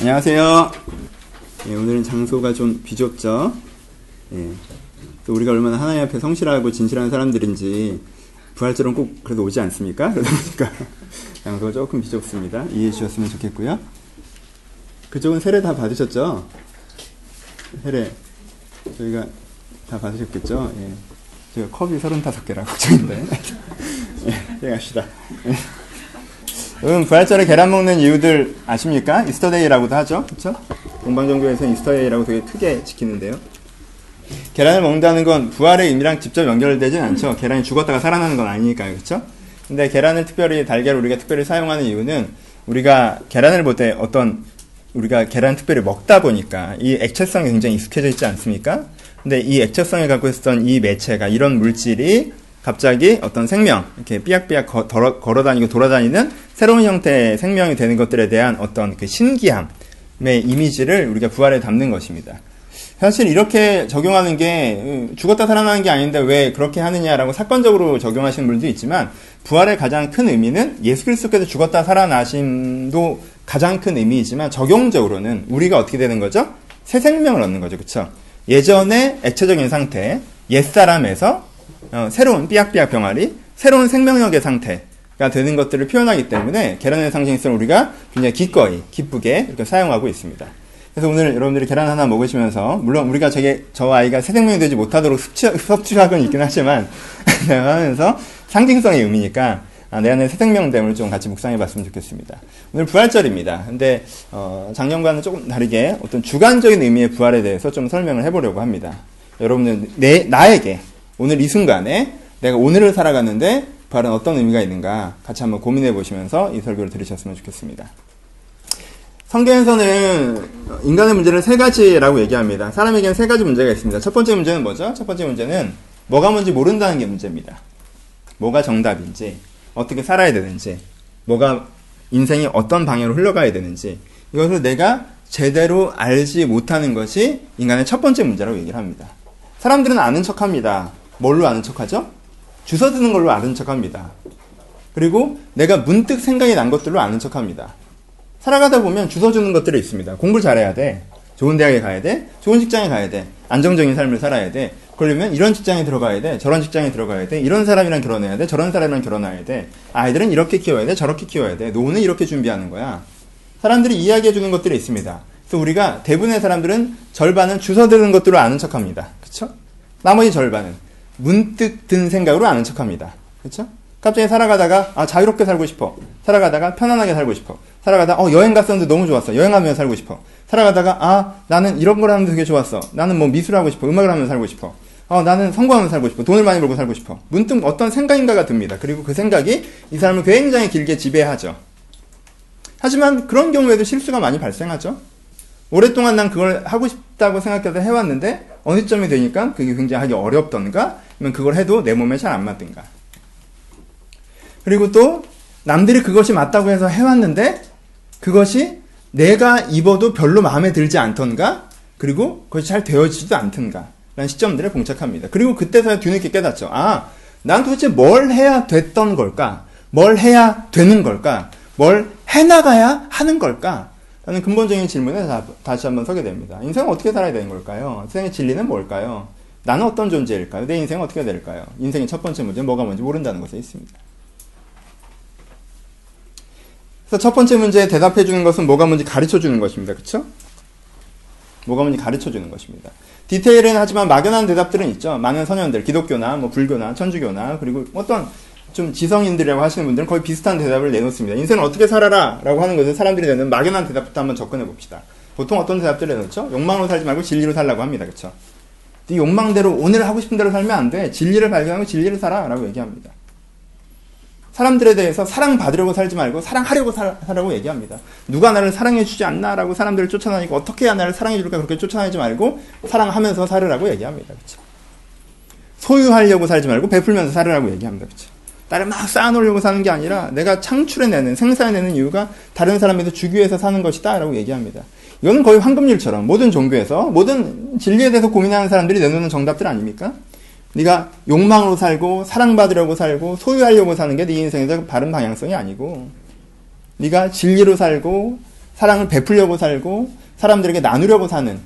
안녕하세요. 예, 오늘은 장소가 좀 비좁죠. 예, 또 우리가 얼마나 하나님 앞에 성실하고 진실한 사람들인지 부활절은 꼭 그래도 오지 않습니까? 그러다 보니까 장소가 조금 비좁습니다. 이해해 주셨으면 좋겠고요. 그쪽은 세례 다 받으셨죠? 세례 저희가 다 받으셨겠죠? 예. 제가 컵이 35개라 걱정인데. 예, 갑시다. 예. 여러분 부활절에 계란 먹는 이유들 아십니까? Easter Day라고도 하죠. 그렇죠? 동방종교에서 Easter Day라고 되게 크게 지키는데요. 계란을 먹는다는 건 부활의 의미랑 직접 연결되진 않죠. 계란이 죽었다가 살아나는 건 아니니까요. 그렇죠? 근데 계란을 특별히 달걀을 우리가 특별히 사용하는 이유는 우리가 계란을 볼 때 어떤 우리가 계란 특별히 먹다 보니까 이 액체성이 굉장히 익숙해져 있지 않습니까? 근데 이 액체성을 갖고 있었던 이 매체가 이런 물질이 갑자기 어떤 생명, 이렇게 삐약삐약 걸어, 다니고 돌아다니는 새로운 형태의 생명이 되는 것들에 대한 어떤 그 신기함의 이미지를 우리가 부활에 담는 것입니다. 사실 이렇게 적용하는 게 음, 죽었다 살아나는 게 아닌데 왜 그렇게 하느냐라고 사건적으로 적용하시는 분들도 있지만 부활의 가장 큰 의미는 예수 그리스도께서 죽었다 살아나심도 가장 큰 의미이지만 적용적으로는 우리가 어떻게 되는 거죠? 새 생명을 얻는 거죠. 그렇죠? 예전의 액체적인 상태, 옛사람에서 어, 새로운 삐약삐약 병아리, 새로운 생명력의 상태가 되는 것들을 표현하기 때문에 계란의 상징성을 우리가 굉장히 기꺼이, 기쁘게 이렇게 사용하고 있습니다. 그래서 오늘 여러분들이 계란 하나 먹으시면서 물론 우리가 저게 저 아이가 새 생명이 되지 못하도록 섭취, 섭취하고는 있긴 하지만 하면서 상징성의 의미니까 아, 내 안에 새 생명됨을 좀 같이 묵상해 봤으면 좋겠습니다. 오늘 부활절입니다. 근데 어, 작년과는 조금 다르게 어떤 주관적인 의미의 부활에 대해서 좀 설명을 해보려고 합니다. 여러분들 내 나에게 오늘 이 순간에 내가 오늘을 살아가는데 부활은 어떤 의미가 있는가 같이 한번 고민해 보시면서 이 설교를 들으셨으면 좋겠습니다. 성경에서는 인간의 문제를 세 가지라고 얘기합니다. 사람에게는 세 가지 문제가 있습니다. 첫 번째 문제는 뭐죠? 첫 번째 문제는 뭐가 뭔지 모른다는 게 문제입니다. 뭐가 정답인지, 어떻게 살아야 되는지, 뭐가 인생이 어떤 방향으로 흘러가야 되는지, 이것을 내가 제대로 알지 못하는 것이 인간의 첫 번째 문제라고 얘기를 합니다. 사람들은 아는 척 합니다. 뭘로 아는 척 하죠? 주워 드는 걸로 아는 척 합니다. 그리고 내가 문득 생각이 난 것들로 아는 척 합니다. 살아가다 보면 주워 주는 것들이 있습니다. 공부를 잘해야 돼. 좋은 대학에 가야 돼. 좋은 직장에 가야 돼. 안정적인 삶을 살아야 돼. 그러려면 이런 직장에 들어가야 돼. 저런 직장에 들어가야 돼. 이런 사람이랑 결혼해야 돼. 저런 사람이랑 결혼해야 돼. 아이들은 이렇게 키워야 돼. 저렇게 키워야 돼. 노후는 이렇게 준비하는 거야. 사람들이 이야기해 주는 것들이 있습니다. 그래서 우리가 대부분의 사람들은 절반은 주워 드는 것들로 아는 척합니다. 그렇죠? 나머지 절반은 문득 든 생각으로 아는 척합니다. 그렇죠? 갑자기 살아가다가 아 자유롭게 살고 싶어. 살아가다가 편안하게 살고 싶어. 살아가다가 어 여행 갔었는데 너무 좋았어. 여행하면서 살고 싶어. 살아가다가 아 나는 이런 걸 하면 되게 좋았어. 나는 뭐 미술을 하고 싶어. 음악을 하면서 살고 싶어. 어, 나는 성공하면서 살고 싶어. 돈을 많이 벌고 살고 싶어. 문득 어떤 생각인가가 듭니다. 그리고 그 생각이 이 사람을 굉장히 길게 지배하죠. 하지만 그런 경우에도 실수가 많이 발생하죠. 오랫동안 난 그걸 하고 싶다고 생각해서 해왔는데 어느 점이 되니까 그게 굉장히 하기 어렵던가 아니면 그걸 해도 내 몸에 잘 안 맞든가. 그리고 또 남들이 그것이 맞다고 해서 해왔는데 그것이 내가 입어도 별로 마음에 들지 않던가 그리고 그것이 잘 되어지지도 않던가 라는 시점들에 봉착합니다. 그리고 그때서야 뒤늦게 깨닫죠. 아, 난 도대체 뭘 해야 됐던 걸까? 뭘 해야 되는 걸까? 뭘 해나가야 하는 걸까? 라는 근본적인 질문에 다, 시 한번 서게 됩니다. 인생은 어떻게 살아야 되는 걸까요? 인생의 진리는 뭘까요? 나는 어떤 존재일까요? 내 인생은 어떻게 될까요? 인생의 첫 번째 문제는 뭐가 뭔지 모른다는 것에 있습니다. 그래서 첫 번째 문제에 대답해 주는 것은 뭐가 뭔지 가르쳐 주는 것입니다. 그렇죠? 뭐가 뭔지 가르쳐 주는 것입니다. 디테일은 하지만 막연한 대답들은 있죠. 많은 선현들, 기독교나 뭐 불교나 천주교나 그리고 어떤 좀 지성인들이라고 하시는 분들은 거의 비슷한 대답을 내놓습니다. 인생을 어떻게 살아라 라고 하는 것을 사람들이 내는 막연한 대답부터 한번 접근해 봅시다. 보통 어떤 대답들을 내놓죠? 욕망으로 살지 말고 진리로 살라고 합니다. 그렇죠? 네 욕망대로 오늘 하고 싶은 대로 살면 안 돼. 진리를 발견하고 진리를 살아 라고 얘기합니다. 사람들에 대해서 사랑받으려고 살지 말고 사랑하려고 살라고 얘기합니다. 누가 나를 사랑해주지 않나라고 사람들을 쫓아다니고 어떻게 해야 나를 사랑해줄까 그렇게 쫓아다니지 말고 사랑하면서 살으라고 얘기합니다. 그렇죠? 소유하려고 살지 말고 베풀면서 살으라고 얘기합니다. 그렇죠? 나를 막 쌓아놓으려고 사는 게 아니라 내가 창출해내는 생산해내는 이유가 다른 사람에서 주기 위해서 사는 것이다 라고 얘기합니다. 이거는 거의 황금률처럼 모든 종교에서 모든 진리에 대해서 고민하는 사람들이 내놓는 정답들 아닙니까? 네가 욕망으로 살고 사랑받으려고 살고 소유하려고 사는 게 네 인생에서 바른 방향성이 아니고 네가 진리로 살고 사랑을 베풀려고 살고 사람들에게 나누려고 사는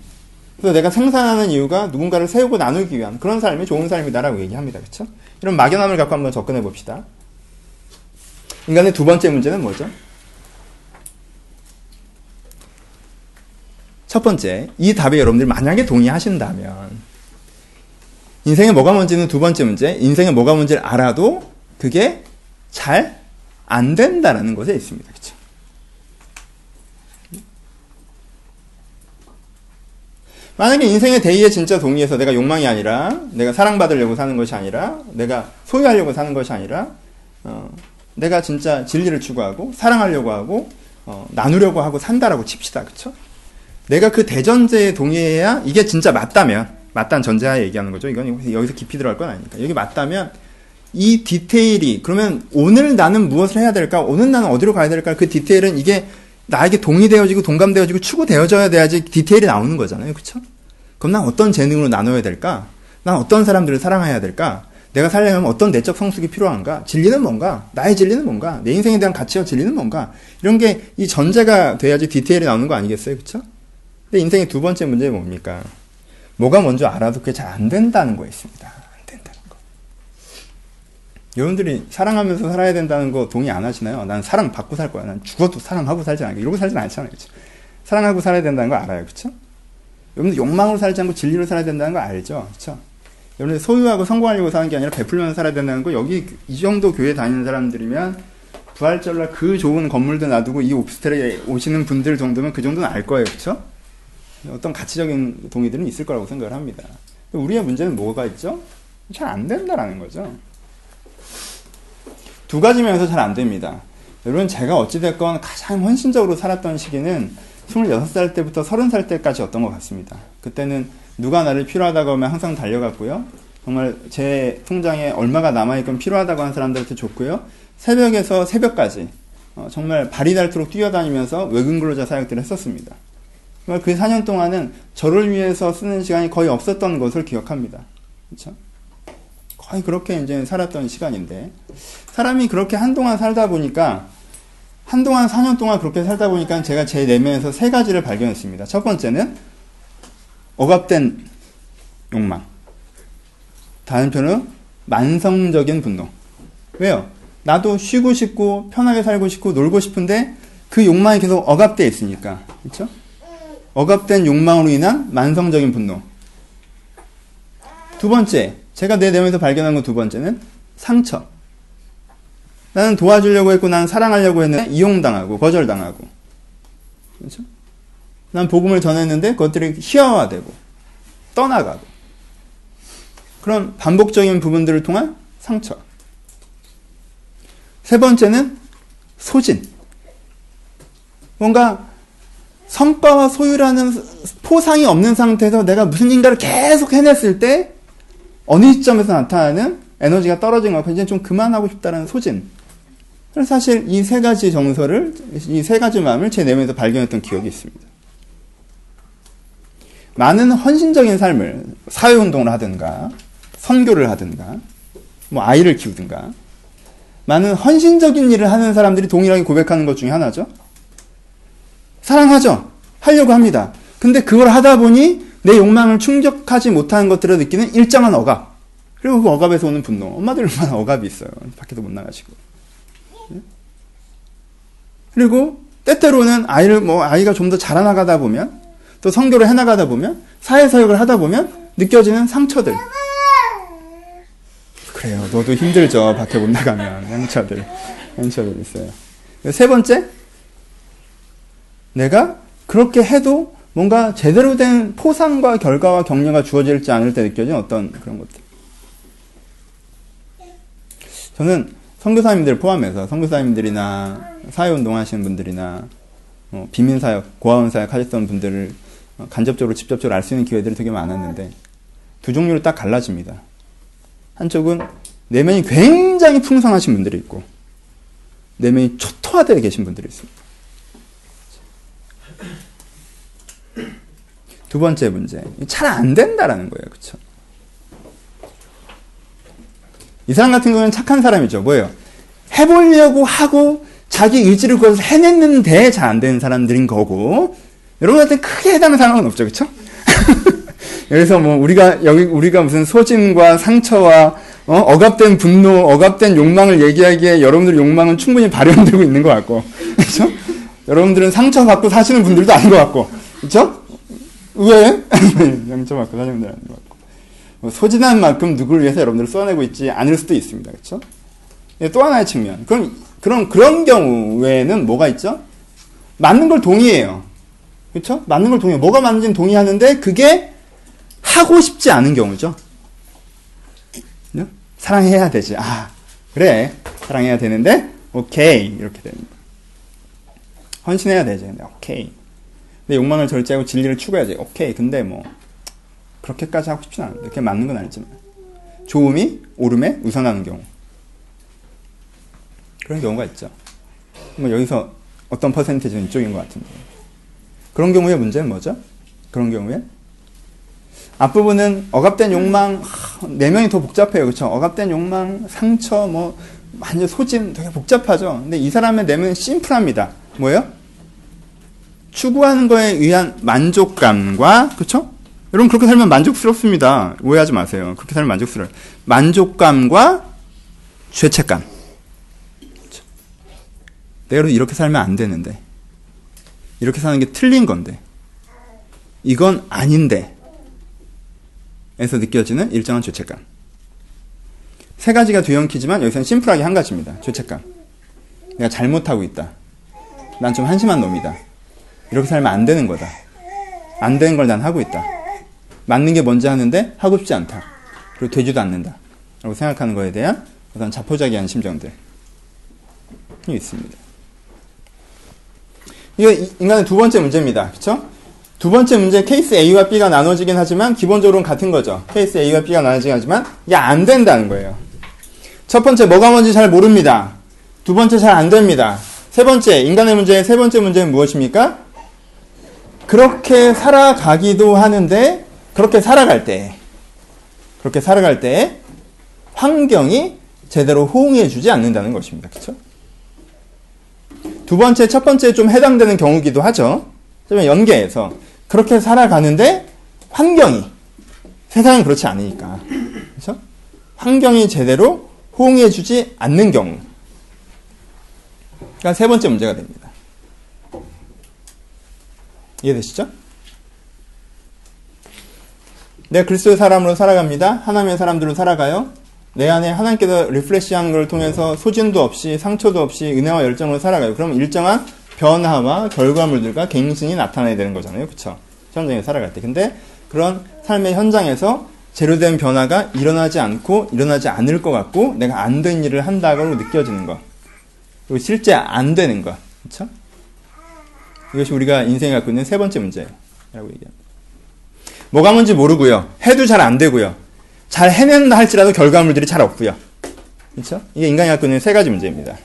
그래서 내가 생산하는 이유가 누군가를 세우고 나누기 위한 그런 삶이 좋은 삶이다라고 얘기합니다. 그렇죠? 이런 막연함을 갖고 한번 접근해 봅시다. 인간의 두 번째 문제는 뭐죠? 첫 번째, 이 답에 여러분들이 만약에 동의하신다면, 인생에 뭐가 뭔지는 두 번째 문제, 인생에 뭐가 뭔지를 알아도 그게 잘 안 된다라는 것에 있습니다. 그렇죠? 만약에 인생의 대의에 진짜 동의해서 내가 욕망이 아니라, 내가 사랑받으려고 사는 것이 아니라, 내가 소유하려고 사는 것이 아니라, 어, 내가 진짜 진리를 추구하고, 사랑하려고 하고, 어, 나누려고 하고 산다라고 칩시다. 그쵸? 내가 그 대전제에 동의해야 이게 진짜 맞다면, 맞다는 전제하에 얘기하는 거죠. 이건 여기서 깊이 들어갈 건 아니니까. 여기 맞다면, 이 디테일이, 그러면 오늘 나는 무엇을 해야 될까? 오늘 나는 어디로 가야 될까? 그 디테일은 이게 나에게 동의되어지고 동감되어지고 추구되어져야 돼야지 디테일이 나오는 거잖아요. 그쵸? 그럼 난 어떤 재능으로 나눠야 될까? 난 어떤 사람들을 사랑해야 될까? 내가 살려면 어떤 내적 성숙이 필요한가? 진리는 뭔가? 나의 진리는 뭔가? 내 인생에 대한 가치와 진리는 뭔가? 이런 게 이 전제가 돼야지 디테일이 나오는 거 아니겠어요? 그쵸? 근데 인생의 두 번째 문제는 뭡니까? 뭐가 먼저 알아도 그게 잘 안 된다는 거 있습니다. 안 된다는 거. 여러분들이 사랑하면서 살아야 된다는 거 동의 안 하시나요? 난 사랑 받고 살 거야. 난 죽어도 사랑하고 살지 않을게. 이러고 살진 않잖아요. 그쵸? 사랑하고 살아야 된다는 거 알아요. 그쵸? 여러분들 욕망으로 살지 않고 진리로 살아야 된다는 거 알죠? 그쵸? 여러분들 소유하고 성공하려고 사는 게 아니라 베풀면서 살아야 된다는 거 여기 이 정도 교회 다니는 사람들이면 부활절날 그 좋은 건물도 놔두고 이 오피스텔에 오시는 분들 정도면 그 정도는 알 거예요. 그쵸? 어떤 가치적인 동의들은 있을 거라고 생각을 합니다. 우리의 문제는 뭐가 있죠? 잘 안 된다라는 거죠. 두 가지 면에서 잘 안 됩니다. 여러분, 제가 어찌됐건 가장 헌신적으로 살았던 시기는 26살 때부터 30살 때까지였던 것 같습니다. 그때는 누가 나를 필요하다고 하면 항상 달려갔고요. 정말 제 통장에 얼마가 남아있건 필요하다고 하는 사람들한테 줬고요. 새벽에서 새벽까지 어, 정말 발이 닳도록 뛰어다니면서 외근 근로자 사역들을 했었습니다. 그 4년 동안은 저를 위해서 쓰는 시간이 거의 없었던 것을 기억합니다. 그렇죠? 거의 그렇게 이제 살았던 시간인데 사람이 그렇게 한동안 살다 보니까 한동안 4년 동안 그렇게 살다 보니까 제가 제 내면에서 세 가지를 발견했습니다. 첫 번째는 억압된 욕망. 다른 편은 만성적인 분노. 왜요? 나도 쉬고 싶고 편하게 살고 싶고 놀고 싶은데 그 욕망이 계속 억압되어 있으니까. 그렇죠? 억압된 욕망으로 인한 만성적인 분노. 두 번째, 제가 내 내면에서 발견한 건 두 번째는 상처. 나는 도와주려고 했고, 나는 사랑하려고 했는데, 이용당하고, 거절당하고. 그렇죠? 난 복음을 전했는데, 그것들이 희화화되고, 떠나가고. 그런 반복적인 부분들을 통한 상처. 세 번째는 소진. 뭔가 성과와 소유라는 포상이 없는 상태에서 내가 무슨 인가를 계속 해냈을 때 어느 시점에서 나타나는 에너지가 떨어진 것 이제 좀 그만하고 싶다는 소진. 그래서 사실 이 세 가지 정서를 이 세 가지 마음을 제 내면에서 발견했던 기억이 있습니다. 많은 헌신적인 삶을 사회 운동을 하든가 선교를 하든가 뭐 아이를 키우든가 많은 헌신적인 일을 하는 사람들이 동일하게 고백하는 것 중에 하나죠. 사랑하죠. 하려고 합니다. 근데 그걸 하다 보니 내 욕망을 충족하지 못하는 것들을 느끼는 일정한 억압. 그리고 그 억압에서 오는 분노. 엄마들 얼마나 억압이 있어요. 밖에도 못 나가시고. 예? 그리고 때때로는 아이를 뭐 아이가 좀 더 자라나가다 보면 또 성교를 해나가다 보면 사회사역을 하다 보면 느껴지는 상처들. 그래요. 너도 힘들죠. 밖에 못 나가면 상처들, 상처들 있어요. 세 번째, 내가 그렇게 해도 뭔가 제대로 된 포상과 결과와 격려가 주어질지 않을 때 느껴진 어떤 그런 것들. 저는 선교사님들 포함해서 선교사님들이나 사회운동 하시는 분들이나 어, 비민사역, 고아원사역 하셨던 분들을 간접적으로 직접적으로 알 수 있는 기회들이 되게 많았는데 두 종류로 딱 갈라집니다. 한쪽은 내면이 굉장히 풍성하신 분들이 있고 내면이 초토화되어 계신 분들이 있습니다. 두 번째 문제. 잘 안 된다라는 거예요. 그쵸? 이 사람 같은 경우는 착한 사람이죠. 뭐예요? 해보려고 하고 자기 의지를 그것을 해냈는데 잘 안 되는 사람들인 거고 여러분한테 크게 해당하는 상황은 없죠, 그렇죠? 그래서 뭐 우리가 여기 우리가 무슨 소진과 상처와 어? 억압된 분노, 억압된 욕망을 얘기하기에 여러분들 욕망은 충분히 발현되고 있는 것 같고, 그렇죠? 여러분들은 상처받고 사시는 분들도 아닌 것 같고, 그렇죠? 왜? 분들 아닌 것 같고, 뭐 소진한 만큼 누구를 위해서 여러분들을 쏘아내고 있지 않을 수도 있습니다, 그렇죠? 예, 또 하나의 측면. 그럼 그런 그런 경우에는 뭐가 있죠? 맞는 걸 동의해요. 그렇죠? 맞는 걸 동의해. 뭐가 맞는지는 동의하는데 그게 하고 싶지 않은 경우죠. 사랑해야 되지. 아, 그래. 사랑해야 되는데, 오케이. 이렇게 됩니다. 헌신해야 되지. 근데, 오케이. 내 욕망을 절제하고 진리를 추구해야지. 오케이. 근데 뭐, 그렇게까지 하고 싶진 않은데. 그게 맞는 건 아니지만. 좋음이 오름에 우선하는 경우. 그런 경우가 있죠. 뭐, 여기서 어떤 퍼센테이지는 이쪽인 것 같은데. 그런 경우의 문제는 뭐죠? 그런 경우에 앞부분은 억압된 욕망 내면이 더 복잡해요. 그렇죠? 억압된 욕망, 상처 뭐 완전 소진 되게 복잡하죠. 근데 이 사람의 내면은 심플합니다. 뭐예요? 추구하는 거에 의한 만족감과 그렇죠? 여러분 그렇게 살면 만족스럽습니다. 오해하지 마세요. 그렇게 살면 만족스러워요. 만족감과 죄책감. 내가 이렇게 살면 안 되는데 이렇게 사는 게 틀린 건데 이건 아닌데 에서 느껴지는 일정한 죄책감. 세 가지가 뒤엉키지만 여기서는 심플하게 한 가지입니다. 죄책감. 내가 잘못하고 있다. 난 좀 한심한 놈이다. 이렇게 살면 안 되는 거다. 안 되는 걸 난 하고 있다. 맞는 게 뭔지 하는데 하고 싶지 않다. 그리고 되지도 않는다. 라고 생각하는 거에 대한 어떤 자포자기한 심정들 이 있습니다. 이거 인간의 두 번째 문제입니다. 그쵸? 두 번째 문제 케이스 A와 B가 나눠지긴 하지만 기본적으로는 같은 거죠. 케이스 A와 B가 나눠지긴 하지만 이게 안 된다는 거예요. 첫 번째 뭐가 뭔지 잘 모릅니다. 두 번째 잘 안 됩니다. 세 번째 인간의 문제의 세 번째 문제는 무엇입니까? 그렇게 살아가기도 하는데 그렇게 살아갈 때 그렇게 살아갈 때 환경이 제대로 호응해 주지 않는다는 것입니다. 그렇죠? 두 번째, 첫 번째 좀 해당되는 경우기도 하죠. 연계해서 그렇게 살아가는데 환경이 세상은 그렇지 않으니까 그렇죠? 환경이 제대로 호응해 주지 않는 경우 그러니까 세 번째 문제가 됩니다. 이해되시죠? 내가 그리스도의 사람으로 살아갑니다. 하나님의 사람들로 살아가요. 내 안에 하나님께서 refresh한 걸 통해서 소진도 없이 상처도 없이 은혜와 열정으로 살아가요. 그럼 일정한 변화와 결과물들과 갱신이 나타나야 되는 거잖아요. 그쵸? 현장에 살아갈 때. 근데 그런 삶의 현장에서 제로된 변화가 일어나지 않고 일어나지 않을 것 같고 내가 안 된 일을 한다고 느껴지는 것. 그리고 실제 안 되는 것. 그쵸? 이것이 우리가 인생에 갖고 있는 세 번째 문제예요. 라고 얘기합니다. 뭐가 뭔지 모르고요. 해도 잘 안 되고요. 잘 해낸다 할지라도 결과물들이 잘 없고요. 그렇죠? 이게 인간이 갖고 있는 세 가지 문제입니다.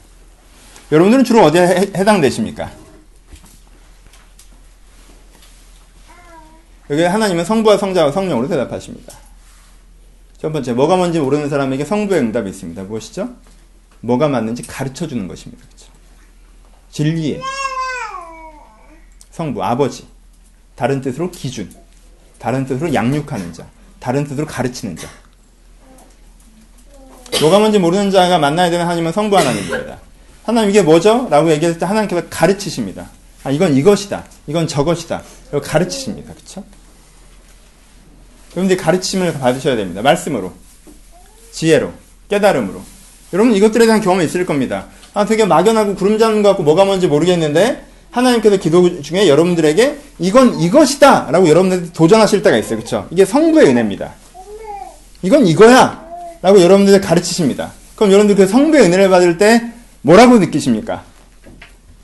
여러분들은 주로 어디에 해당되십니까? 여기 하나님은 성부와 성자와 성령으로 대답하십니다. 첫 번째, 뭐가 뭔지 모르는 사람에게 성부의 응답이 있습니다. 무엇이죠? 뭐가 맞는지 가르쳐 주는 것입니다. 그렇죠? 진리의 성부, 아버지. 다른 뜻으로 기준. 다른 뜻으로 양육하는 자. 다른 뜻으로 가르치는 자. 뭐가 뭔지 모르는 자가 만나야 되는 하나님은 성부 하나님입니다. 하나님 이게 뭐죠? 라고 얘기했을 때 하나님께서 가르치십니다. 아, 이건 이것이다. 이건 저것이다. 이거 가르치십니다. 그쵸? 여러분들이 가르침을 받으셔야 됩니다. 말씀으로. 지혜로. 깨달음으로. 여러분 이것들에 대한 경험이 있을 겁니다. 아, 되게 막연하고 구름 잡는 것 같고 뭐가 뭔지 모르겠는데 하나님께서 기도 중에 여러분들에게 이건 이것이다! 라고 여러분들 도전하실 때가 있어요. 그쵸? 이게 성부의 은혜입니다. 이건 이거야! 라고 여러분들 가르치십니다. 그럼 여러분들 그 성부의 은혜를 받을 때 뭐라고 느끼십니까?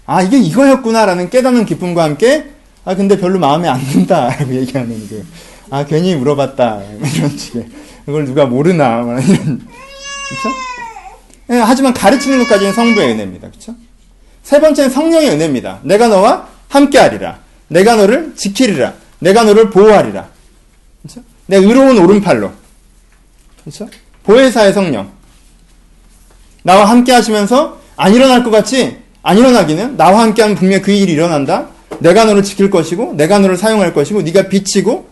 아, 이게 이거였구나라는 깨닫는 기쁨과 함께, 아, 근데 별로 마음에 안 든다 라고 얘기하는 그, 아, 괜히 물어봤다. 이런 식의. 그걸 누가 모르나. 이런. 그쵸? 네, 하지만 가르치는 것까지는 성부의 은혜입니다. 그쵸? 세 번째는 성령의 은혜입니다. 내가 너와 함께 하리라. 내가 너를 지키리라. 내가 너를 보호하리라. 그쵸? 내 의로운 오른팔로. 그쵸? 보혜사의 성령. 나와 함께 하시면서 안 일어날 것 같이 안 일어나기는 나와 함께하면 분명히 그 일이 일어난다. 내가 너를 지킬 것이고 내가 너를 사용할 것이고 네가 빛이고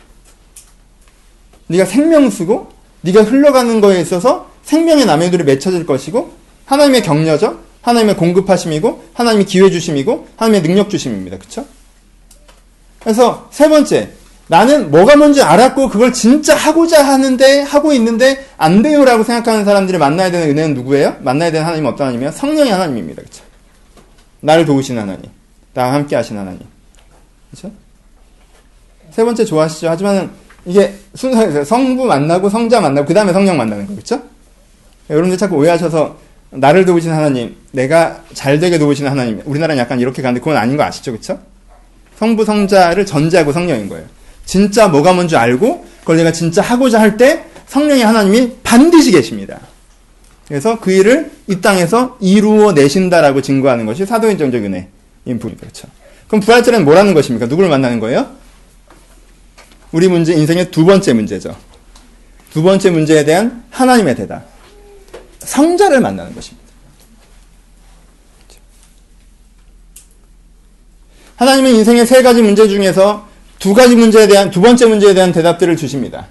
네가 생명수고 네가 흘러가는 거에 있어서 생명의 나무들이 맺혀질 것이고 하나님의 격려죠. 하나님의 공급하심이고 하나님의 기회 주심이고 하나님의 능력 주심입니다. 그렇죠? 그래서 세 번째 나는 뭐가 뭔지 알았고 그걸 진짜 하고자 하는데 하고 있는데 안 돼요라고 생각하는 사람들이 만나야 되는 은혜는 누구예요? 만나야 되는 하나님은 어떤 하나님이에요? 성령의 하나님입니다. 그렇죠? 나를 도우신 하나님, 나와 함께 하신 하나님. 그렇죠? 세 번째 좋아하시죠? 하지만 이게 순서에서 성부 만나고 성자 만나고 그 다음에 성령 만나는 거 그렇죠? 여러분들 자꾸 오해하셔서 나를 도우신 하나님, 내가 잘 되게 도우시는 하나님. 우리나라는 약간 이렇게 가는데 그건 아닌 거 아시죠? 그렇죠? 성부 성자를 전제하고 성령인 거예요. 진짜 뭐가 뭔지 알고 그걸 내가 진짜 하고자 할 때 성령의 하나님이 반드시 계십니다. 그래서 그 일을 이 땅에서 이루어 내신다라고 증거하는 것이 사도인정적 은혜인 부분이죠. 그렇죠? 그럼 부활절에는 뭐라는 것입니까? 누구를 만나는 거예요? 우리 문제, 인생의 두 번째 문제죠. 두 번째 문제에 대한 하나님의 대답. 성자를 만나는 것입니다. 하나님은 인생의 세 가지 문제 중에서 두 가지 문제에 대한, 두 번째 문제에 대한 대답들을 주십니다.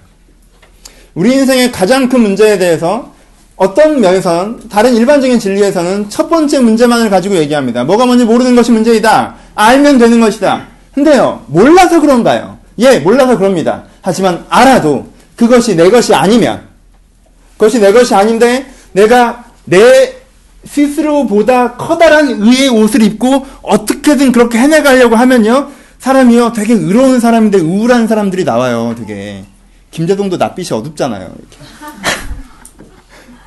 우리 인생의 가장 큰 문제에 대해서 어떤 면에서는, 다른 일반적인 진리에서는 첫 번째 문제만을 가지고 얘기합니다. 뭐가 뭔지 모르는 것이 문제이다. 알면 되는 것이다. 근데요, 몰라서 그런가요? 예, 몰라서 그럽니다. 하지만 알아도 그것이 내 것이 아니면, 그것이 내 것이 아닌데, 내가 내 스스로보다 커다란 의의 옷을 입고 어떻게든 그렇게 해내가려고 하면요. 사람이요. 되게 의로운 사람인데 우울한 사람들이 나와요. 되게. 김재동도 낯빛이 어둡잖아요.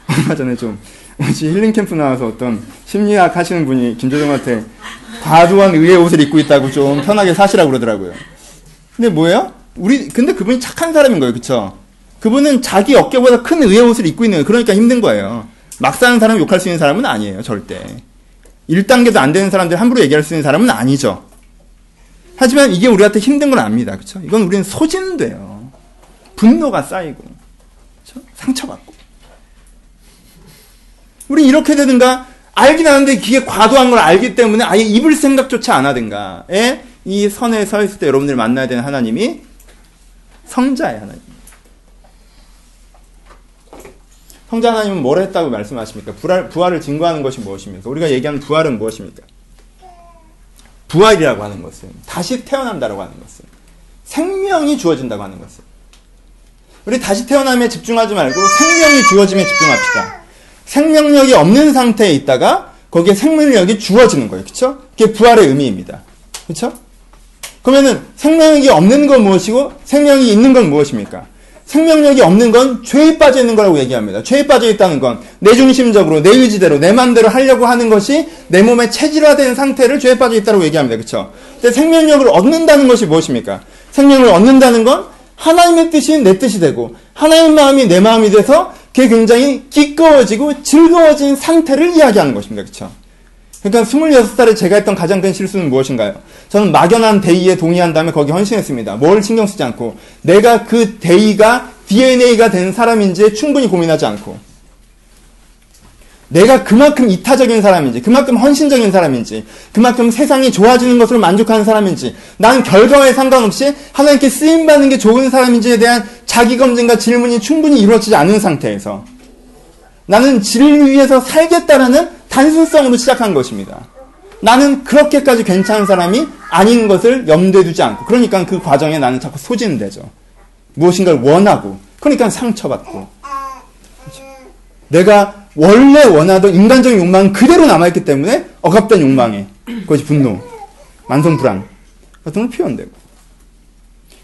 얼마 전에 좀 힐링 캠프 나와서 어떤 심리학 하시는 분이 김재동한테 과도한 의의 옷을 입고 있다고 좀 편하게 사시라고 그러더라고요. 근데 뭐예요? 우리 근데 그분이 착한 사람인 거예요. 그쵸 그분은 자기 어깨보다 큰 의의 옷을 입고 있는 거예요. 그러니까 힘든 거예요. 막 사는 사람 욕할 수 있는 사람은 아니에요. 절대. 1단계도 안 되는 사람들 함부로 얘기할 수 있는 사람은 아니죠. 하지만 이게 우리한테 힘든 건 압니다. 그렇죠? 이건 우리는 소진돼요. 분노가 쌓이고 그렇죠? 상처받고. 우리 이렇게 되든가 알긴 아는데 이게 과도한 걸 알기 때문에 아예 입을 생각조차 안 하든가에 이 선에 서 있을 때 여러분들 만나야 되는 하나님이 성자의 하나님. 성자 하나님은 뭘 했다고 말씀하십니까? 부활, 부활을 증거하는 것이 무엇입니까? 우리가 얘기하는 부활은 무엇입니까? 부활이라고 하는 것은 다시 태어난다고 하는 것은 생명이 주어진다고 하는 것은 우리 다시 태어남에 집중하지 말고 생명이 주어짐에 집중합시다. 생명력이 없는 상태에 있다가 거기에 생명력이 주어지는 거예요. 그렇죠? 그게 부활의 의미입니다. 그렇죠? 그러면은 생명력이 없는 건 무엇이고 생명이 있는 건 무엇입니까? 생명력이 없는 건 죄에 빠져 있는 거라고 얘기합니다. 죄에 빠져 있다는 건 내 중심적으로 내 의지대로 내 마음대로 하려고 하는 것이 내 몸에 체질화된 상태를 죄에 빠져 있다고 얘기합니다. 그렇죠? 근데 생명력을 얻는다는 것이 무엇입니까? 생명을 얻는다는 건 하나님의 뜻이 내 뜻이 되고 하나님의 마음이 내 마음이 돼서 그게 굉장히 기꺼워지고 즐거워진 상태를 이야기하는 것입니다. 그렇죠? 그러니까 26살에 제가 했던 가장 큰 실수는 무엇인가요? 저는 막연한 대의에 동의한 다음에 거기 헌신했습니다. 뭘 신경 쓰지 않고 내가 그 대의가 DNA가 된 사람인지 충분히 고민하지 않고 내가 그만큼 이타적인 사람인지, 그만큼 헌신적인 사람인지, 그만큼 세상이 좋아지는 것으로 만족하는 사람인지, 난 결과에 상관없이 하나님께 쓰임받는 게 좋은 사람인지에 대한 자기 검증과 질문이 충분히 이루어지지 않은 상태에서 나는 진리 위해서 살겠다라는 단순성으로 시작한 것입니다. 나는 그렇게까지 괜찮은 사람이 아닌 것을 염두에 두지 않고, 그러니까 그 과정에 나는 자꾸 소진되죠. 무엇인가를 원하고, 그러니까 상처받고. 내가 원래 원하던 인간적인 욕망은 그대로 남아있기 때문에 억압된 욕망에, 그것이 분노, 만성 불안 같은 걸 표현되고.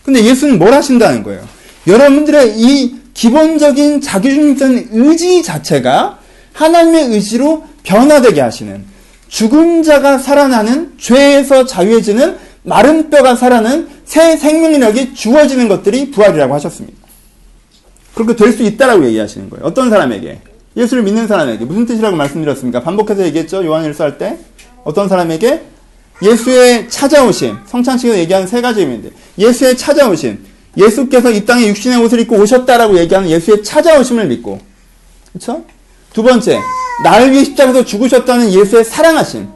근데 예수는 뭘 하신다는 거예요? 여러분들의 이 기본적인 자기중심적인 의지 자체가 하나님의 의지로 변화되게 하시는 죽은 자가 살아나는 죄에서 자유해지는 마른 뼈가 살아나는 새 생명력이 주어지는 것들이 부활이라고 하셨습니다. 그렇게 될 수 있다라고 얘기하시는 거예요. 어떤 사람에게? 예수를 믿는 사람에게. 무슨 뜻이라고 말씀드렸습니까? 반복해서 얘기했죠? 요한일서 할 때. 어떤 사람에게? 예수의 찾아오심. 성찬식에서 얘기하는 세 가지 의미인데. 예수의 찾아오심. 예수께서 이 땅에 육신의 옷을 입고 오셨다라고 얘기하는 예수의 찾아오심을 믿고. 그렇죠? 두 번째, 나를 위해 십자가에서 죽으셨다는 예수의 사랑하심.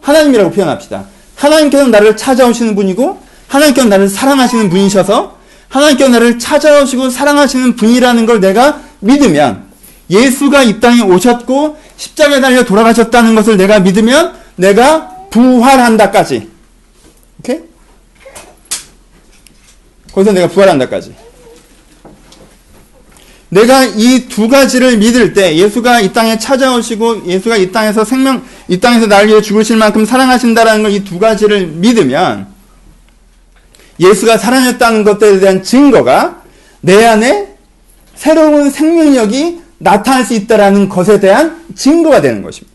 하나님이라고 표현합시다. 하나님께서 나를 찾아오시는 분이고 하나님께서 나를 사랑하시는 분이셔서 하나님께서 나를 찾아오시고 사랑하시는 분이라는 걸 내가 믿으면 예수가 이 땅에 오셨고 십자가에 달려 돌아가셨다는 것을 내가 믿으면 내가 부활한다까지. 오케이? 거기서 내가 부활한다까지. 내가 이 두 가지를 믿을 때 예수가 이 땅에 찾아오시고 예수가 이 땅에서 생명 이 땅에서 나를 위해 죽으실 만큼 사랑하신다라는 걸 이 두 가지를 믿으면 예수가 살아났다는 것들에 대한 증거가 내 안에 새로운 생명력이 나타날 수 있다라는 것에 대한 증거가 되는 것입니다.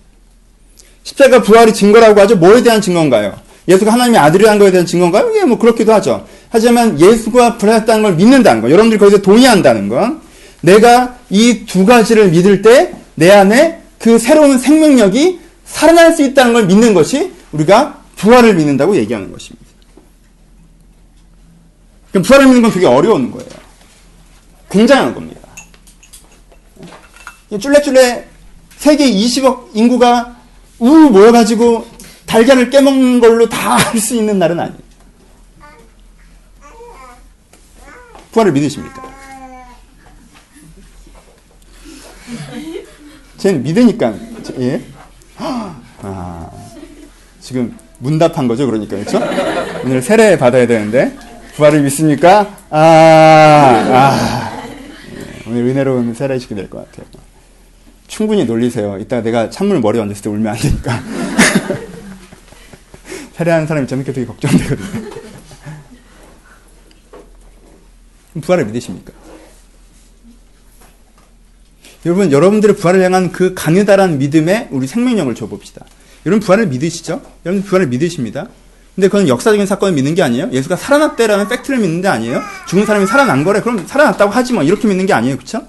십자가 부활이 증거라고 하죠. 뭐에 대한 증거인가요? 예수가 하나님의 아들이라는 것에 대한 증거인가요? 예, 뭐 그렇기도 하죠. 하지만 예수가 부활했다는 걸 믿는다는 거, 여러분들이 거기서 동의한다는 건 내가 이 두 가지를 믿을 때 내 안에 그 새로운 생명력이 살아날 수 있다는 걸 믿는 것이 우리가 부활을 믿는다고 얘기하는 것입니다. 그럼 부활을 믿는 건 되게 어려운 거예요. 굉장한 겁니다. 쫄래쫄래 세계 20억 인구가 우 모여가지고 달걀을 깨먹는 걸로 다 할 수 있는 날은 아니에요. 부활을 믿으십니까? 쟤는 믿으니까, 예? 아, 지금 문답한 거죠, 그러니까, 그렇죠? 오늘 세례 받아야 되는데, 부활을 믿습니까? 아, 아. 예, 오늘 은혜로운 세례식이 될 것 같아요. 충분히 놀리세요. 이따 내가 찬물 머리에 얹었을 때 울면 안 되니까. 세례하는 사람이 저렇게 되게 걱정되거든요. 부활을 믿으십니까? 여러분, 여러분들의 부활을 향한 그 강하다란 믿음에 우리 생명력을 줘봅시다. 여러분, 부활을 믿으시죠? 여러분, 부활을 믿으십니다. 근데 그건 역사적인 사건을 믿는 게 아니에요. 예수가 살아났대라는 팩트를 믿는 게 아니에요. 죽은 사람이 살아난 거래. 그럼 살아났다고 하지 뭐. 이렇게 믿는 게 아니에요. 그쵸?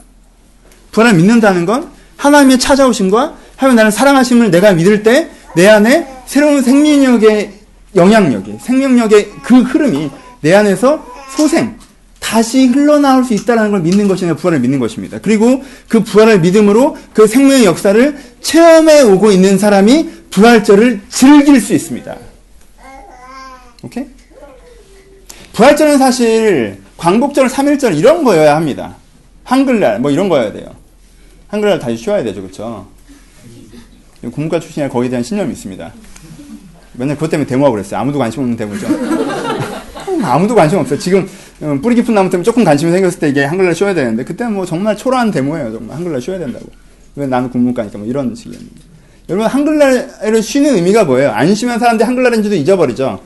부활을 믿는다는 건 하나님의 찾아오심과 하나님 나를 사랑하심을 내가 믿을 때 내 안에 새로운 생명력의 영향력이, 생명력의 그 흐름이 내 안에서 소생, 다시 흘러나올 수 있다는 걸 믿는 것이 내가 부활을 믿는 것입니다. 그리고 그 부활을 믿음으로 그 생명의 역사를 체험해 오고 있는 사람이 부활절을 즐길 수 있습니다. 오케이? 부활절은 사실 광복절, 3일절 이런 거여야 합니다. 한글날 뭐 이런 거여야 돼요. 한글날 다시 쉬어야 되죠, 그렇죠? 국문과 출신이라 거기에 대한 신념이 있습니다. 맨날 그것 때문에 데모하고 그랬어요. 아무도 관심 없는 데모죠. 아무도 관심 없어요. 지금 음, 뿌리 깊은 나무 때문에 조금 관심이 생겼을 때 이게 한글날 쉬어야 되는데 그때는 뭐 정말 초라한 데모예요. 정말 한글날 쉬어야 된다고. 왜 나는 국문과니까 뭐 이런 식이에요. 여러분 한글날을 쉬는 의미가 뭐예요? 안 쉬면 사람들이 한글날인지도 잊어버리죠.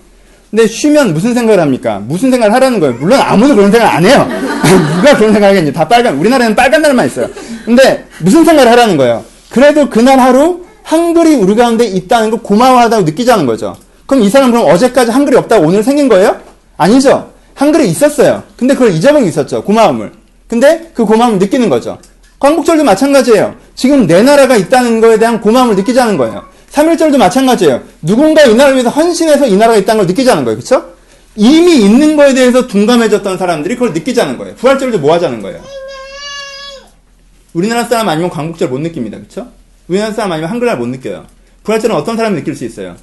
근데 쉬면 무슨 생각을 합니까? 무슨 생각을 하라는 거예요? 물론 아무도 그런 생각 안 해요. 누가 그런 생각 하겠니? 다 빨간, 우리나라에는 빨간 날만 있어요. 근데 무슨 생각을 하라는 거예요? 그래도 그날 하루 한글이 우리 가운데 있다는 걸 고마워하다고 느끼자는 거죠. 그럼 이 사람 그럼 어제까지 한글이 없다고 오늘 생긴 거예요? 아니죠. 한글이 있었어요. 근데 그걸 잊어버리고 있었죠. 고마움을. 근데 그 고마움을 느끼는 거죠. 광복절도 마찬가지예요. 지금 내 나라가 있다는 거에 대한 고마움을 느끼자는 거예요. 3일절도 마찬가지예요. 누군가 이 나라를 위해서 헌신해서 이 나라가 있다는 걸 느끼자는 거예요. 그쵸? 이미 있는 거에 대해서 둔감해졌던 사람들이 그걸 느끼자는 거예요. 부활절도 뭐 하자는 거예요? 우리나라 사람 아니면 광복절 못 느낍니다. 그쵸? 우리나라 사람 아니면 한글날 못 느껴요. 부활절은 어떤 사람이 느낄 수 있어요?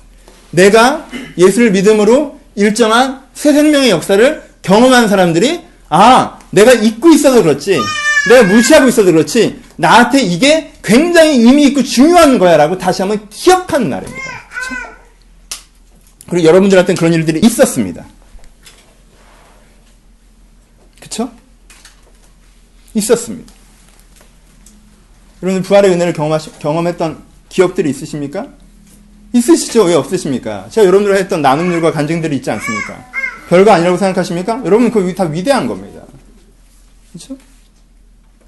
내가 예수를 믿음으로 일정한 새 생명의 역사를 경험하는 사람들이 아 내가 잊고 있어서 그렇지 내가 무시하고 있어서 그렇지 나한테 이게 굉장히 의미 있고 중요한 거야 라고 다시 한번 기억하는 날입니다. 그렇죠? 그리고 여러분들한테는 그런 일들이 있었습니다. 그렇죠? 있었습니다. 여러분 부활의 은혜를 경험하시, 경험했던 기억들이 있으십니까? 있으시죠? 왜 없으십니까? 제가 여러분들과 했던 나눔들과 간증들이 있지 않습니까? 별거 아니라고 생각하십니까? 여러분 그거 다 위대한 겁니다. 그렇죠?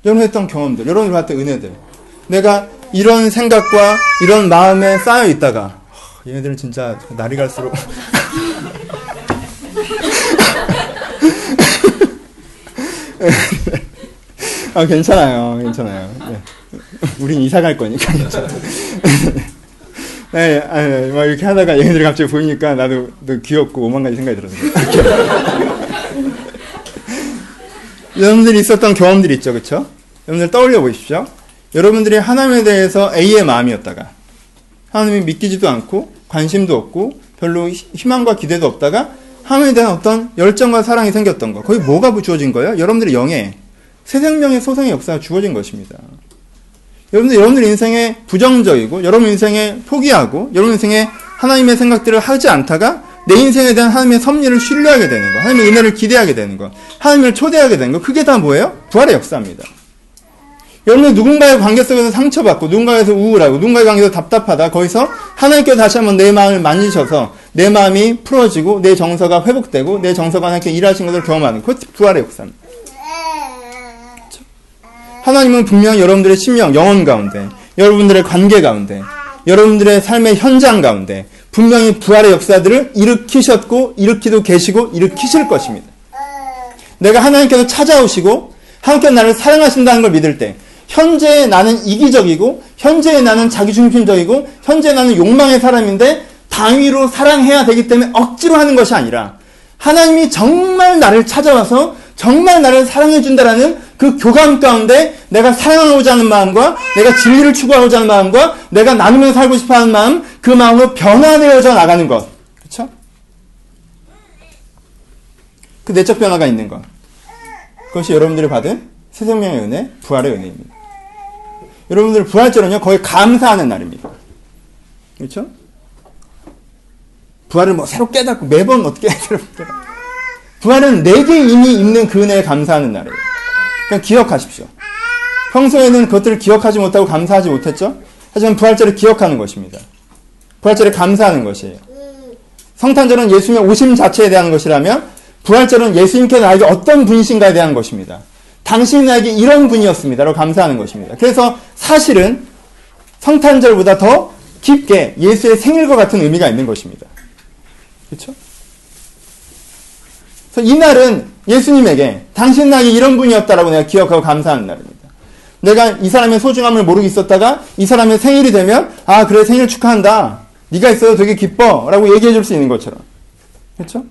여러분 했던 경험들, 여러분들 봤던 은혜들. 내가 이런 생각과 이런 마음에 쌓여 있다가 얘네들은 진짜 날이 갈수록 아 괜찮아요, 괜찮아요. 네. 우린 이사 갈 거니까 괜찮아요. 네, 아, 네, 막 이렇게 하다가 얘네들이 갑자기 보이니까 나도 귀엽고 오만 가지 생각이 들었어요. 여러분들이 있었던 경험들이 있죠, 그쵸? 여러분들 떠올려 보십시오. 여러분들이 하나님에 대해서 A의 마음이었다가, 하나님이 믿기지도 않고, 관심도 없고 별로 희망과 기대도 없다가 하나님에 대한 어떤 열정과 사랑이 생겼던 거. 거기 뭐가 주어진 거예요? 여러분들의 영에 새 생명의 소생의 역사가 주어진 것입니다. 여러분들 여러분들 인생에 부정적이고 여러분 인생에 포기하고 여러분 인생에 하나님의 생각들을 하지 않다가 내 인생에 대한 하나님의 섭리를 신뢰하게 되는 거, 하나님의 은혜를 기대하게 되는 거, 하나님을 초대하게 되는 거, 그게 다 뭐예요? 부활의 역사입니다. 여러분들 누군가의 관계 속에서 상처받고, 누군가에서 우울하고, 누군가의 관계에서 답답하다, 거기서 하나님께 다시 한번 내 마음을 만지셔서 내 마음이 풀어지고, 내 정서가 회복되고, 내 정서가 하나님께 일하신 것을 경험하는, 그것 부활의 역사입니다. 하나님은 분명 여러분들의 심령, 영혼 가운데, 여러분들의 관계 가운데, 여러분들의 삶의 현장 가운데 분명히 부활의 역사들을 일으키셨고 일으키도 계시고 일으키실 것입니다. 내가 하나님께서 찾아오시고 하나님께서 나를 사랑하신다는 걸 믿을 때 현재의 나는 이기적이고 현재의 나는 자기중심적이고 현재의 나는 욕망의 사람인데 당위로 사랑해야 되기 때문에 억지로 하는 것이 아니라 하나님이 정말 나를 찾아와서 정말 나를 사랑해 준다라는 그 교감 가운데 내가 사랑하고자 하는 마음과 내가 진리를 추구하고자 하는 마음과 내가 나누며 살고 싶어 하는 마음 그 마음으로 변화되어져 나가는 것. 그렇죠? 그 내적 변화가 있는 것. 그것이 여러분들이 받은 새 생명의 은혜, 부활의 은혜입니다. 여러분들 부활절은요, 거의 감사하는 날입니다. 그렇죠? 부활을 뭐 새로 깨닫고 매번 어떻게 새로 깨닫고 부활은 내게 이미 있는 그 은혜에 감사하는 날이에요. 그냥 기억하십시오. 평소에는 그것들을 기억하지 못하고 감사하지 못했죠? 하지만 부활절을 기억하는 것입니다. 부활절에 감사하는 것이에요. 성탄절은 예수님의 오심 자체에 대한 것이라면 부활절은 예수님께서 나에게 어떤 분이신가에 대한 것입니다. 당신이 나에게 이런 분이었습니다 라고 감사하는 것입니다. 그래서 사실은 성탄절보다 더 깊게 예수의 생일과 같은 의미가 있는 것입니다. 그렇죠? 그래서 이날은 예수님에게 당신 나에게 이런 분이었다라고 내가 기억하고 감사하는 날입니다. 내가 이 사람의 소중함을 모르고 있었다가 이 사람의 생일이 되면 아 그래 생일 축하한다. 네가 있어도 되게 기뻐라고 얘기해 줄 수 있는 것처럼. 그렇죠?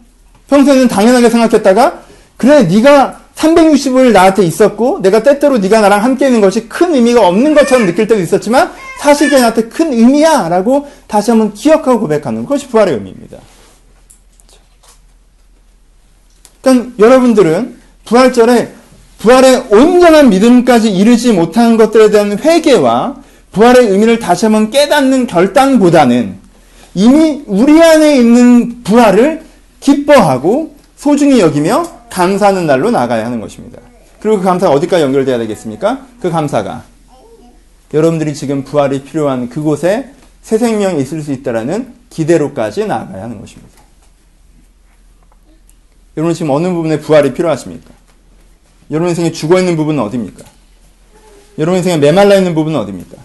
평소에는 당연하게 생각했다가 그래 네가 360일 나한테 있었고 내가 때때로 네가 나랑 함께 있는 것이 큰 의미가 없는 것처럼 느낄 때도 있었지만 사실 그게 나한테 큰 의미야라고 다시 한번 기억하고 고백하는 것이 부활의 의미입니다. 그러니까 여러분들은 부활절에 부활의 온전한 믿음까지 이르지 못한 것들에 대한 회개와 부활의 의미를 다시 한번 깨닫는 결단보다는 이미 우리 안에 있는 부활을 기뻐하고 소중히 여기며 감사하는 날로 나가야 하는 것입니다. 그리고 그 감사가 어디까지 연결돼야 되겠습니까? 그 감사가 여러분들이 지금 부활이 필요한 그곳에 새 생명이 있을 수 있다라는 기대로까지 나아가야 하는 것입니다. 여러분 지금 어느 부분에 부활이 필요하십니까? 여러분 인생에 죽어 있는 부분은 어디입니까? 여러분 인생에 메말라 있는 부분은 어디입니까?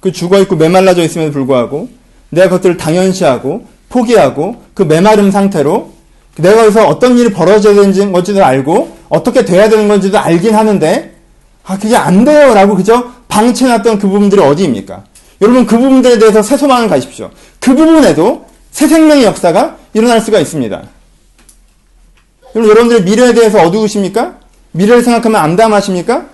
그 죽어 있고 메말라져 있음에도 불구하고 내가 그것들을 당연시하고 포기하고 그 메마름 상태로 내가 여기서 어떤 일이 벌어져야 되는지 건지도 알고 어떻게 돼야 되는 건지도 알긴 하는데 아 그게 안 돼요 라고 그저 방치해놨던 그 부분들이 어디입니까? 여러분 그 부분들에 대해서 새 소망을 가십시오. 그 부분에도 새 생명의 역사가 일어날 수가 있습니다. 여러분들 미래에 대해서 어두우십니까? 미래를 생각하면 암담하십니까?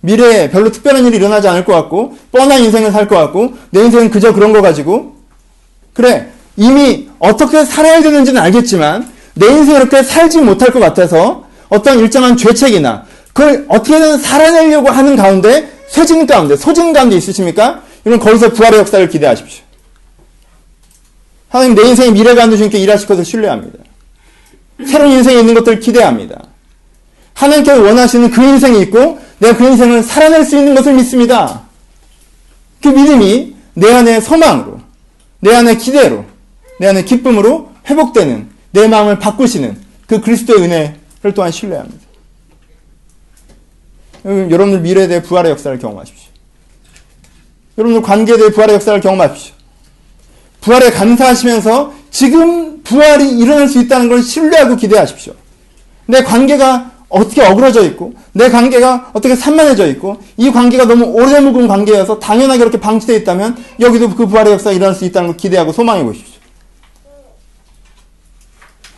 미래에 별로 특별한 일이 일어나지 않을 것 같고 뻔한 인생을 살 것 같고 내 인생은 그저 그런 거 가지고 그래 이미 어떻게 살아야 되는지는 알겠지만 내 인생 이렇게 살지 못할 것 같아서 어떤 일정한 죄책이나 그걸 어떻게든 살아내려고 하는 가운데 쇠진 가운데 소진 가운데 있으십니까? 여러분 거기서 부활의 역사를 기대하십시오. 하나님 내 인생의 미래 가운데 주님께 일하실 것을 신뢰합니다. 새로운 인생에 있는 것들을 기대합니다. 하나님께서 원하시는 그 인생이 있고 내가 그 인생을 살아낼 수 있는 것을 믿습니다. 그 믿음이 내 안의 소망으로, 내 안의 기대로, 내 안의 기쁨으로 회복되는 내 마음을 바꾸시는 그 그리스도의 은혜를 또한 신뢰합니다. 여러분들 미래에 대해 부활의 역사를 경험하십시오. 여러분들 관계에 대해 부활의 역사를 경험하십시오. 부활에 감사하시면서 지금 부활이 일어날 수 있다는 걸 신뢰하고 기대하십시오. 내 관계가 어떻게 어그러져 있고, 내 관계가 어떻게 산만해져 있고, 이 관계가 너무 오래 묵은 관계여서 당연하게 이렇게 방치되어 있다면, 여기도 그 부활의 역사가 일어날 수 있다는 걸 기대하고 소망해 보십시오.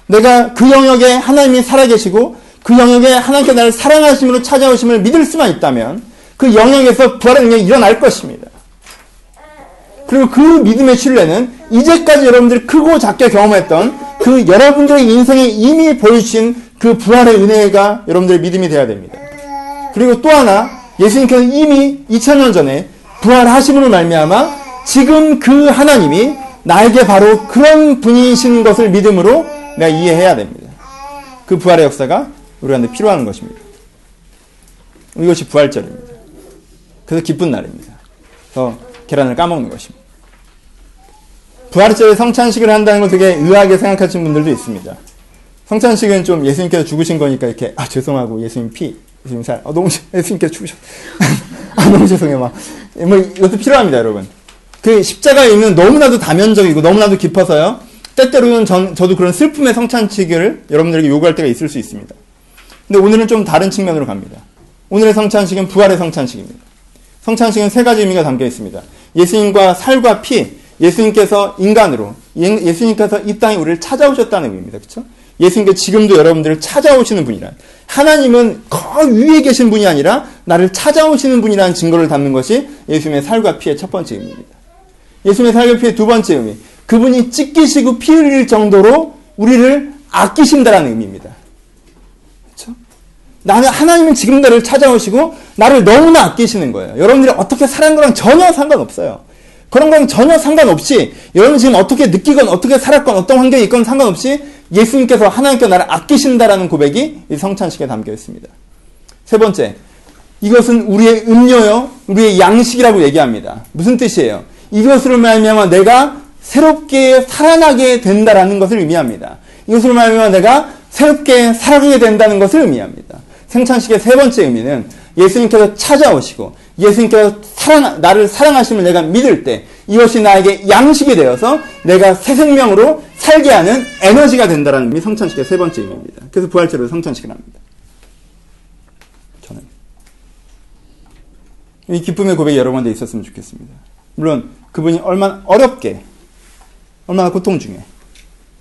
내가 그 영역에 하나님이 살아계시고, 그 영역에 하나님께 나를 사랑하심으로 찾아오심을 믿을 수만 있다면, 그 영역에서 부활의 능력이 일어날 것입니다. 그리고 그 믿음의 신뢰는 이제까지 여러분들이 크고 작게 경험했던 그 여러분들의 인생에 이미 보여주신 그 부활의 은혜가 여러분들의 믿음이 되어야 됩니다. 그리고 또 하나 예수님께서 이미 2000년 전에 부활하심으로 말미암아 지금 그 하나님이 나에게 바로 그런 분이신 것을 믿음으로 내가 이해해야 됩니다. 그 부활의 역사가 우리한테 필요한 것입니다. 이것이 부활절입니다. 그래서 기쁜 날입니다. 그래서 계란을 까먹는 것입니다. 부활절에 성찬식을 한다는 걸 되게 의아하게 생각하시는 분들도 있습니다. 성찬식은 좀 예수님께서 죽으신 거니까 이렇게 아 죄송하고 예수님 피 예수님 살 아, 너무 예수님께서 죽으셨 아 너무 죄송해요 막뭐 이것도 필요합니다 여러분. 그 십자가의 의미는 너무나도 다면적이고 너무나도 깊어서요. 때때로는 전, 저도 그런 슬픔의 성찬식을 여러분들에게 요구할 때가 있을 수 있습니다. 근데 오늘은 좀 다른 측면으로 갑니다. 오늘의 성찬식은 부활의 성찬식입니다 성찬식은 세 가지 의미가 담겨 있습니다 예수님과 살과 피 예수님께서 인간으로 예수님께서 이 땅에 우리를 찾아오셨다는 의미입니다 그렇죠 예수님께 지금도 여러분들을 찾아오시는 분이란 하나님은 거 위에 계신 분이 아니라 나를 찾아오시는 분이라는 증거를 담는 것이 예수님의 살과 피의 첫 번째 의미입니다. 예수님의 살과 피의 두 번째 의미. 그분이 찢기시고 피 흘릴 정도로 우리를 아끼신다라는 의미입니다. 그렇죠? 나는 하나님은 지금 나를 찾아오시고 나를 너무나 아끼시는 거예요. 여러분들이 어떻게 살은 거랑 전혀 상관없어요. 그런 건 전혀 상관없이 여러분 지금 어떻게 느끼건 어떻게 살았건 어떤 환경에 있건 상관없이 예수님께서 하나님께 나를 아끼신다라는 고백이 이 성찬식에 담겨 있습니다. 세 번째, 이것은 우리의 음료요, 우리의 양식이라고 얘기합니다. 무슨 뜻이에요? 이것으로 말미암아 내가 새롭게 살아나게 된다라는 것을 의미합니다. 이것으로 말미암아 내가 새롭게 살아가게 된다는 것을 의미합니다. 생찬식의 세 번째 의미는 예수님께서 찾아오시고 예수님께서 사랑, 나를 사랑하심을 내가 믿을 때 이것이 나에게 양식이 되어서 내가 새 생명으로 살게 하는 에너지가 된다는 의미 성찬식의 세 번째 의미입니다. 그래서 부활절로 성찬식을 합니다. 저는 이 기쁨의 고백이 여러분한테 있었으면 좋겠습니다. 물론 그분이 얼마나 어렵게 얼마나 고통 중에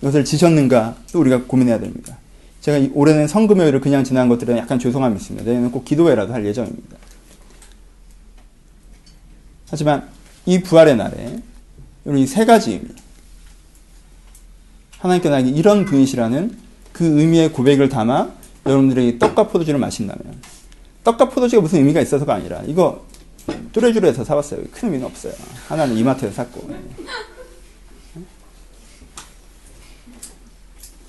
이것을 지셨는가 또 우리가 고민해야 됩니다. 제가 올해는 성금요일을 그냥 지난 것들은 약간 죄송함이 있습니다. 내년은 꼭 기도회라도 할 예정입니다. 하지만 이 부활의 날에 이세 가지 의미 하나님께 나에게 이런 분이시라는 그 의미의 고백을 담아 여러분들에게 떡과 포도주를 마신다면 떡과 포도주가 무슨 의미가 있어서가 아니라 이거 뚜레쥬르에서 사봤어요. 큰 의미는 없어요. 하나는 이마트에서 샀고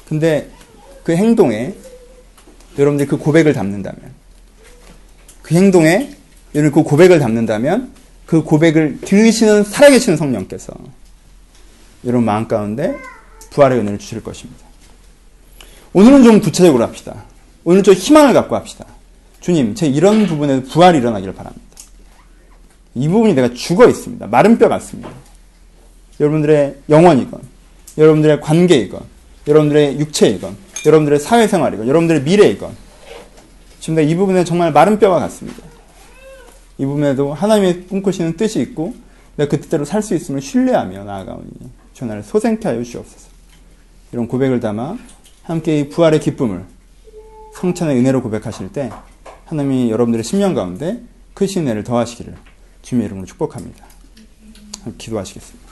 근데 그 행동에 여러분들이 그 고백을 담는다면 그 행동에 여러분 그 고백을 담는다면 그 고백을 들으시는 살아계시는 성령께서 여러분 마음 가운데 부활의 은혜를 주실 것입니다. 오늘은 좀 구체적으로 합시다. 오늘 좀 희망을 갖고 합시다. 주님, 제 이런 부분에 부활이 일어나기를 바랍니다. 이 부분이 내가 죽어 있습니다. 마른 뼈 같습니다. 여러분들의 영혼이건, 여러분들의 관계이건, 여러분들의 육체이건, 여러분들의 사회생활이건, 여러분들의 미래이건, 지금 이 부분에 정말 마른 뼈와 같습니다. 이 부분에도 하나님의 꿈꾸시는 뜻이 있고 내가 그 뜻대로 살 수 있음을 신뢰하며 나아가오니 전화를 소생케 하여 주시옵소서. 이런 고백을 담아 함께 이 부활의 기쁨을 성찬의 은혜로 고백하실 때 하나님이 여러분들의 심령 가운데 크신 은혜를 더하시기를 주님의 이름으로 축복합니다. 기도하시겠습니다.